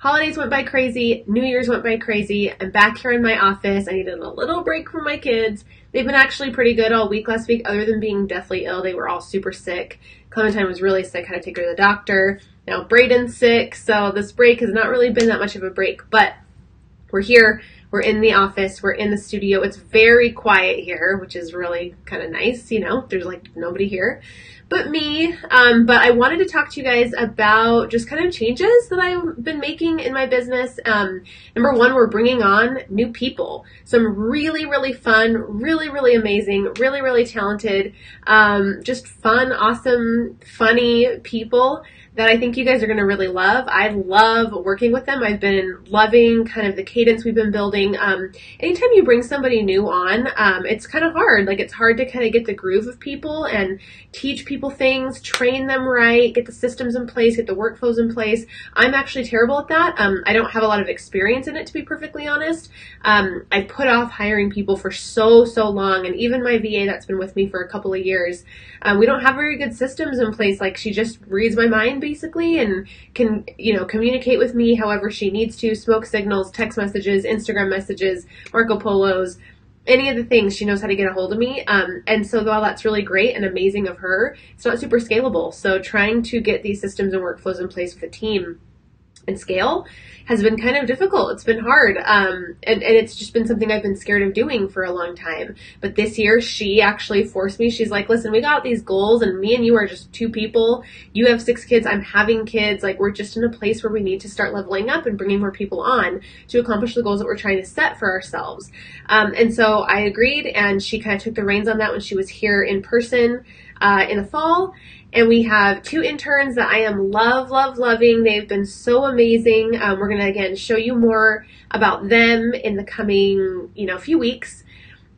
holidays went by crazy, New Year's went by crazy. I'm back here in my office. I needed a little break from my kids. They've been actually pretty good all week last week, other than being deathly ill. They were all super sick. Clementine was really sick, had to take her to the doctor. Now Braden's sick, so this break has not really been that much of a break, but we're here. We're in the office. We're in the studio. It's very quiet here, which is really kind of nice. You know, there's like nobody here but me. Um, but I wanted to talk to you guys about just kind of changes that I've been making in my business. Um, number one, we're bringing on new people. Some really, really fun, really, really amazing, really, really talented, um, just fun, awesome, funny people that I think you guys are going to really love. I love working with them. I've been loving kind of the cadence we've been building. Um, anytime you bring somebody new on, um, it's kind of hard. Like it's hard to kind of get the groove of people and teach people things, train them right, get the systems in place, get the workflows in place. I'm actually terrible at that. Um, I don't have a lot of experience in it, to be perfectly honest. Um, I put off hiring people for so, so long, and even my VA that's been with me for a couple of years, uh, we don't have very good systems in place. Like she just reads my mind basically and can, you know, communicate with me however she needs to, smoke signals, text messages, Instagram messages, Marco Polos, any of the things she knows how to get a hold of me. Um, and so while that's really great and amazing of her, it's not super scalable. So trying to get these systems and workflows in place with a team and scale has been kind of difficult. It's been hard. Um, and, and it's just been something I've been scared of doing for a long time. But this year, she actually forced me. She's like, listen, we got these goals and me and you are just two people. You have six kids. I'm having kids. Like, we're just in a place where we need to start leveling up and bringing more people on to accomplish the goals that we're trying to set for ourselves. Um, and so I agreed and she kind of took the reins on that when she was here in person, uh, in the fall and we have two interns that I am love, love, loving. They've been so amazing. Um, we're going to again show you more about them in the coming, you know, few weeks.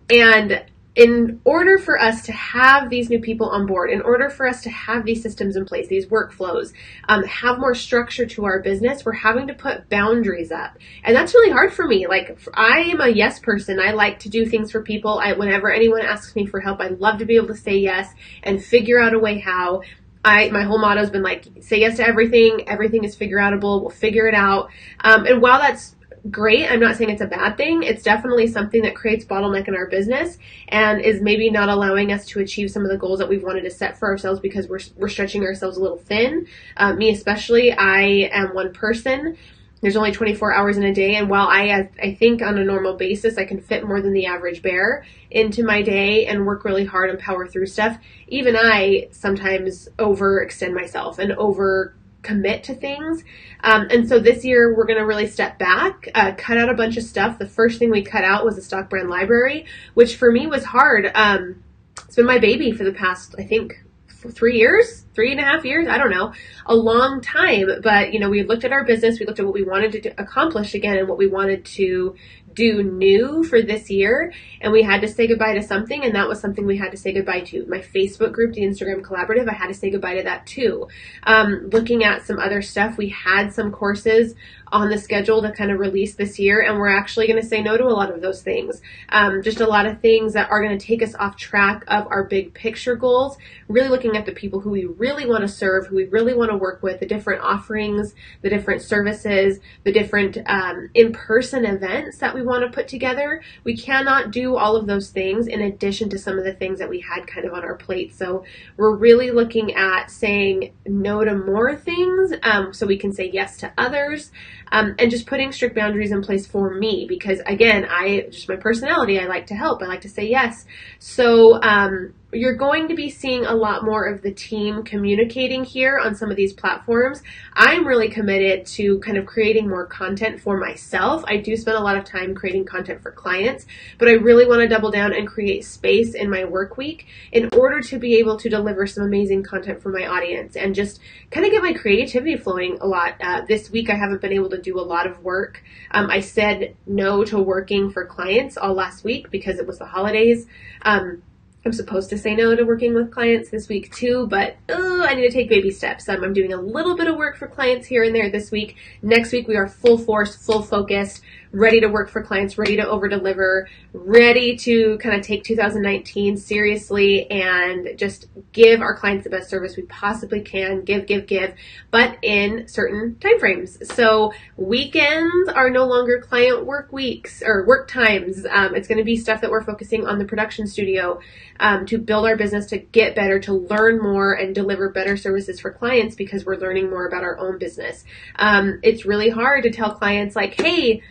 And in order for us to have these new people on board, in order for us to have these systems in place, these workflows, um, have more structure to our business, we're having to put boundaries up. And that's really hard for me. Like, I am a yes person. I like to do things for people. I, whenever anyone asks me for help, I love to be able to say yes and figure out a way how. I my whole motto has been like say yes to everything. Everything is figure outable. We'll figure it out. Um, and while that's great. I'm not saying it's a bad thing. It's definitely something that creates bottleneck in our business and is maybe not allowing us to achieve some of the goals that we've wanted to set for ourselves because we're, we're stretching ourselves a little thin. Uh, me especially, I am one person. There's only 24 hours in a day, and while I, I think on a normal basis I can fit more than the average bear into my day and work really hard and power through stuff, even I sometimes overextend myself and over commit to things. Um, and so this year we're going to really step back, uh, cut out a bunch of stuff. The first thing we cut out was the stock brand library, which for me was hard. Um, it's been my baby for the past, I think, three years, three and a half years. I don't know, a long time. But you know, we looked at our business, we looked at what we wanted to accomplish again, and what we wanted to do new for this year and we had to say goodbye to something and that was something we had to say goodbye to my facebook group the instagram collaborative i had to say goodbye to that too um, looking at some other stuff we had some courses on the schedule to kind of release this year, and we're actually going to say no to a lot of those things. Um, just a lot of things that are going to take us off track of our big picture goals. Really looking at the people who we really want to serve, who we really want to work with, the different offerings, the different services, the different um, in-person events that we want to put together. We cannot do all of those things in addition to some of the things that we had kind of on our plate. So we're really looking at saying no to more things um, so we can say yes to others um, and just putting strict boundaries in place for me because again i just my personality i like to help i like to say yes so um, you're going to be seeing a lot more of the team communicating here on some of these platforms. I'm really committed to kind of creating more content for myself. I do spend a lot of time creating content for clients, but I really want to double down and create space in my work week in order to be able to deliver some amazing content for my audience and just kind of get my creativity flowing a lot. Uh, this week, I haven't been able to do a lot of work. Um, I said no to working for clients all last week because it was the holidays. Um, I'm supposed to say no to working with clients this week too, but uh, I need to take baby steps. I'm doing a little bit of work for clients here and there this week. Next week we are full force, full focused, ready to work for clients, ready to over deliver, ready to kind of take 2019 seriously and just give our clients the best service we possibly can, give, give, give, but in certain timeframes. So weekends are no longer client work weeks or work times. Um, it's going to be stuff that we're focusing on the production studio um, to build our business, to get better, to learn more and deliver better services for clients because we're learning more about our own business. Um, it's really hard to tell clients like, hey,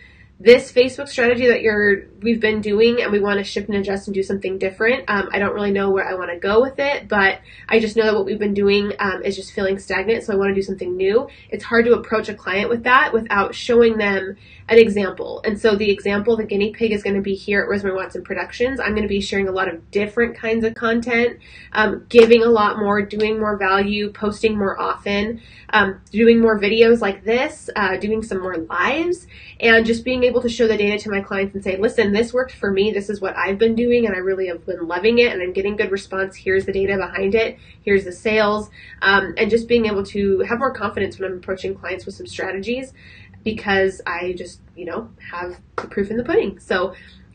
this Facebook strategy that you're we've been doing and we want to shift and adjust and do something different. Um, I don't really know where I want to go with it, but I just know that what we've been doing um, is just feeling stagnant. So I want to do something new. It's hard to approach a client with that without showing them an example. And so the example, the guinea pig, is going to be here at Rosemary Watson Productions. I'm going to be sharing a lot of different kinds of content, um, giving a lot more, doing more value, posting more often, um, doing more videos like this, uh, doing some more lives, and just being able to show the data to my clients and say, listen, this worked for me. This is what I've been doing, and I really have been loving it, and I'm getting good response. Here's the data behind it. Here's the sales, um, and just being able to have more confidence when I'm approaching clients with some strategies because I just, you know, have the proof in the pudding. So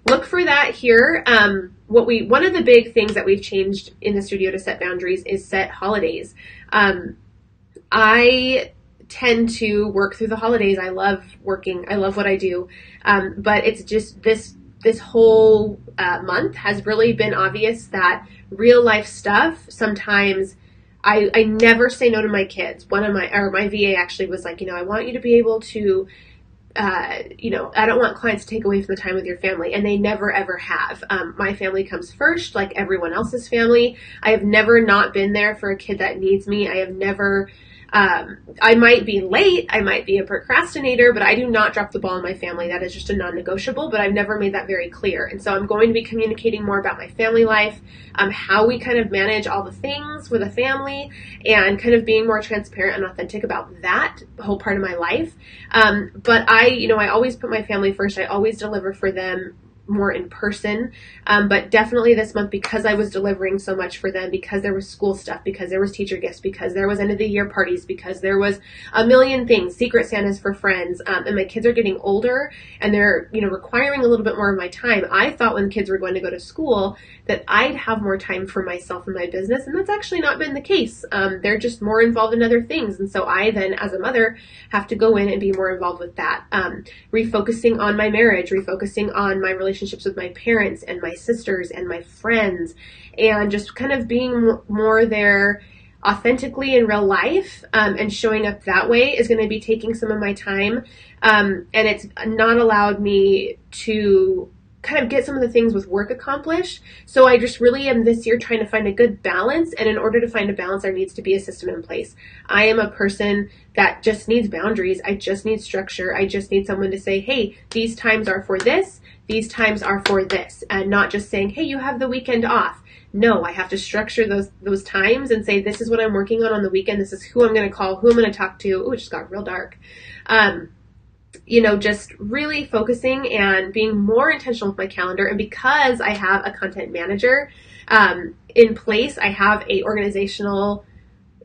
look for that here. Um, what we one of the big things that we've changed in the studio to set boundaries is set holidays. Um, I tend to work through the holidays. I love working. I love what I do, um, but it's just this this whole uh, month has really been obvious that real life stuff sometimes I, I never say no to my kids. One of my, or my VA actually was like, you know, I want you to be able to, uh, you know, I don't want clients to take away from the time with your family, and they never ever have. Um, my family comes first, like everyone else's family. I have never not been there for a kid that needs me. I have never um, I might be late, I might be a procrastinator, but I do not drop the ball in my family. That is just a non-negotiable, but I've never made that very clear. And so I'm going to be communicating more about my family life, um, how we kind of manage all the things with a family, and kind of being more transparent and authentic about that whole part of my life. Um, but I, you know, I always put my family first. I always deliver for them more in person. Um, but definitely this month because I was delivering so much for them, because there was school stuff, because there was teacher gifts, because there was end of the year parties, because there was a million things, secret Santas for friends, um, and my kids are getting older and they're, you know, requiring a little bit more of my time. I thought when kids were going to go to school that I'd have more time for myself and my business, and that's actually not been the case. Um, they're just more involved in other things. And so I then, as a mother, have to go in and be more involved with that. Um, refocusing on my marriage, refocusing on my relationship relationships with my parents and my sisters and my friends and just kind of being more there authentically in real life um, and showing up that way is going to be taking some of my time um, and it's not allowed me to kind of get some of the things with work accomplished. So I just really am this year trying to find a good balance. And in order to find a balance, there needs to be a system in place. I am a person that just needs boundaries. I just need structure. I just need someone to say, hey, these times are for this these times are for this and not just saying, hey, you have the weekend off. No, I have to structure those those times and say this is what I'm working on on the weekend. This is who I'm going to call, who I'm going to talk to. Oh, it just got real dark. Um, you know, just really focusing and being more intentional with my calendar. And because I have a content manager um, in place, I have a organizational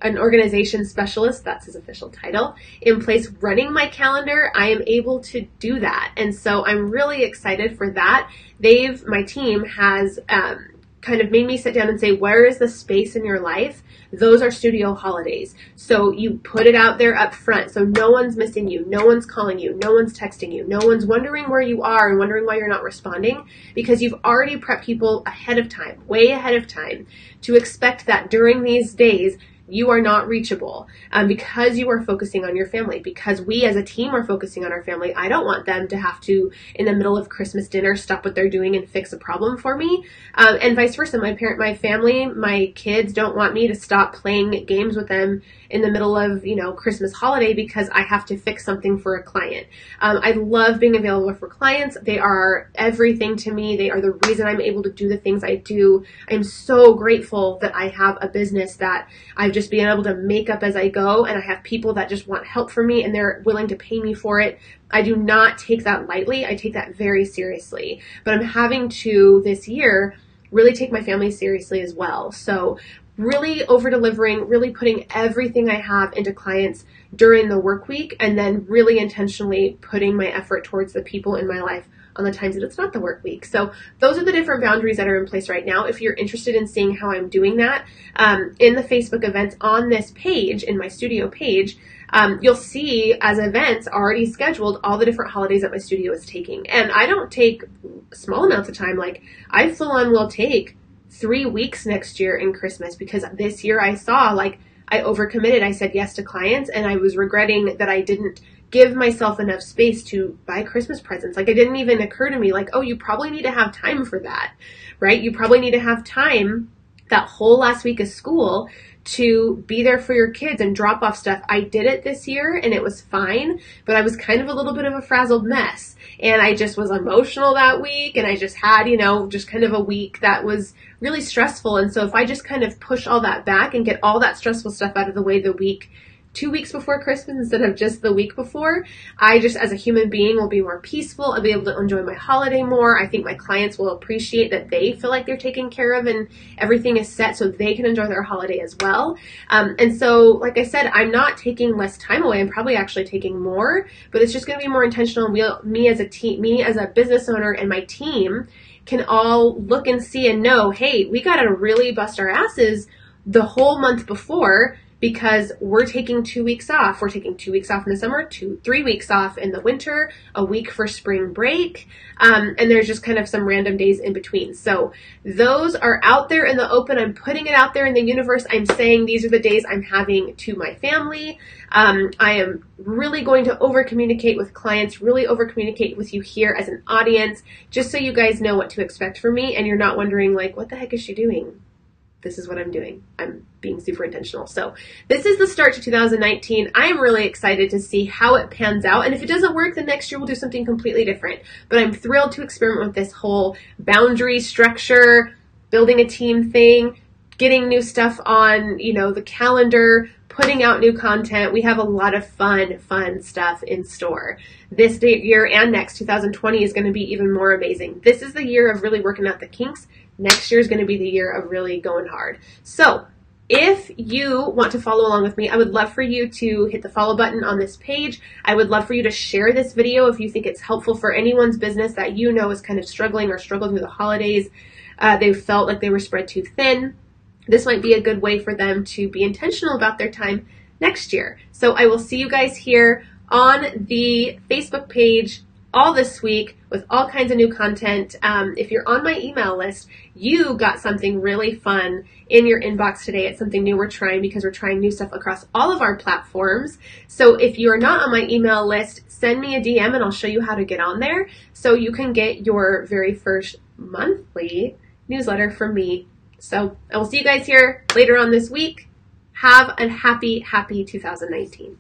an organization specialist, that's his official title, in place running my calendar, I am able to do that. And so I'm really excited for that. They've, my team has um, kind of made me sit down and say, where is the space in your life? Those are studio holidays. So you put it out there up front. So no one's missing you. No one's calling you. No one's texting you. No one's wondering where you are and wondering why you're not responding because you've already prepped people ahead of time, way ahead of time to expect that during these days, you are not reachable because you are focusing on your family. Because we as a team are focusing on our family. I don't want them to have to, in the middle of Christmas dinner, stop what they're doing and fix a problem for me. Um, and vice versa. My parent, my family, my kids don't want me to stop playing games with them in the middle of, you know, Christmas holiday because I have to fix something for a client. Um, I love being available for clients. They are everything to me. They are the reason I'm able to do the things I do. I'm so grateful that I have a business that I've just been able to make up as I go and I have people that just want help from me and they're willing to pay me for it. I do not take that lightly. I take that very seriously. But I'm having to this year really take my family seriously as well. So really over delivering, really putting everything I have into clients, during the work week and then really intentionally putting my effort towards the people in my life on the times that it's not the work week. So those are the different boundaries that are in place right now. If you're interested in seeing how I'm doing that, um, in the Facebook events on this page, in my studio page, um, you'll see as events already scheduled all the different holidays that my studio is taking. And I don't take small amounts of time. Like I full on will take three weeks next year in Christmas because this year I saw like I overcommitted. I said yes to clients and I was regretting that I didn't give myself enough space to buy Christmas presents. Like it didn't even occur to me like, oh, you probably need to have time for that, right? You probably need to have time that whole last week of school to be there for your kids and drop off stuff. I did it this year and it was fine, but I was kind of a little bit of a frazzled mess. And I just was emotional that week and I just had, you know, just kind of a week that was really stressful. And so if I just kind of push all that back and get all that stressful stuff out of the way the week two weeks before Christmas instead of just the week before. I just, as a human being, will be more peaceful. I'll be able to enjoy my holiday more. I think my clients will appreciate that they feel like they're taken care of and everything is set so they can enjoy their holiday as well. Um, and so, like I said, I'm not taking less time away. I'm probably actually taking more, but it's just going to be more intentional. We, me as a team, me as a business owner, and my team can all look and see and know, hey, we got to really bust our asses the whole month before because we're taking two weeks off. We're taking two weeks off in the summer, two, three weeks off in the winter, a week for spring break, um, and there's just kind of some random days in between. So those are out there in the open. I'm putting it out there in the universe. I'm saying these are the days I'm having to my family. Um, I am really going to over communicate with clients, really over communicate with you here as an audience, just so you guys know what to expect from me and you're not wondering like, what the heck is she doing? This is what I'm doing. I'm being super intentional. So this is the start to 2019. I am really excited to see how it pans out. And if it doesn't work, then next year we'll do something completely different. But I'm thrilled to experiment with this whole boundary structure, building a team thing, getting new stuff on, you know, the calendar, putting out new content. We have a lot of fun, fun stuff in store. This year and next, 2020 is going to be even more amazing. This is the year of really working out the kinks next year is going to be the year of really going hard. So, if you want to follow along with me, I would love for you to hit the follow button on this page. I would love for you to share this video if you think it's helpful for anyone's business that you know is kind of struggling or struggled through the holidays. Uh, they felt like they were spread too thin. This might be a good way for them to be intentional about their time next year. So I will see you guys here on the Facebook page all this week with all kinds of new content. Um, if you're on my email list, you got something really fun in your inbox today. It's something new we're trying because we're trying new stuff across all of our platforms. So if you're not on my email list, send me a DM and I'll show you how to get on there so you can get your very first monthly newsletter from me. So I will see you guys here later on this week. Have a happy, happy 2019.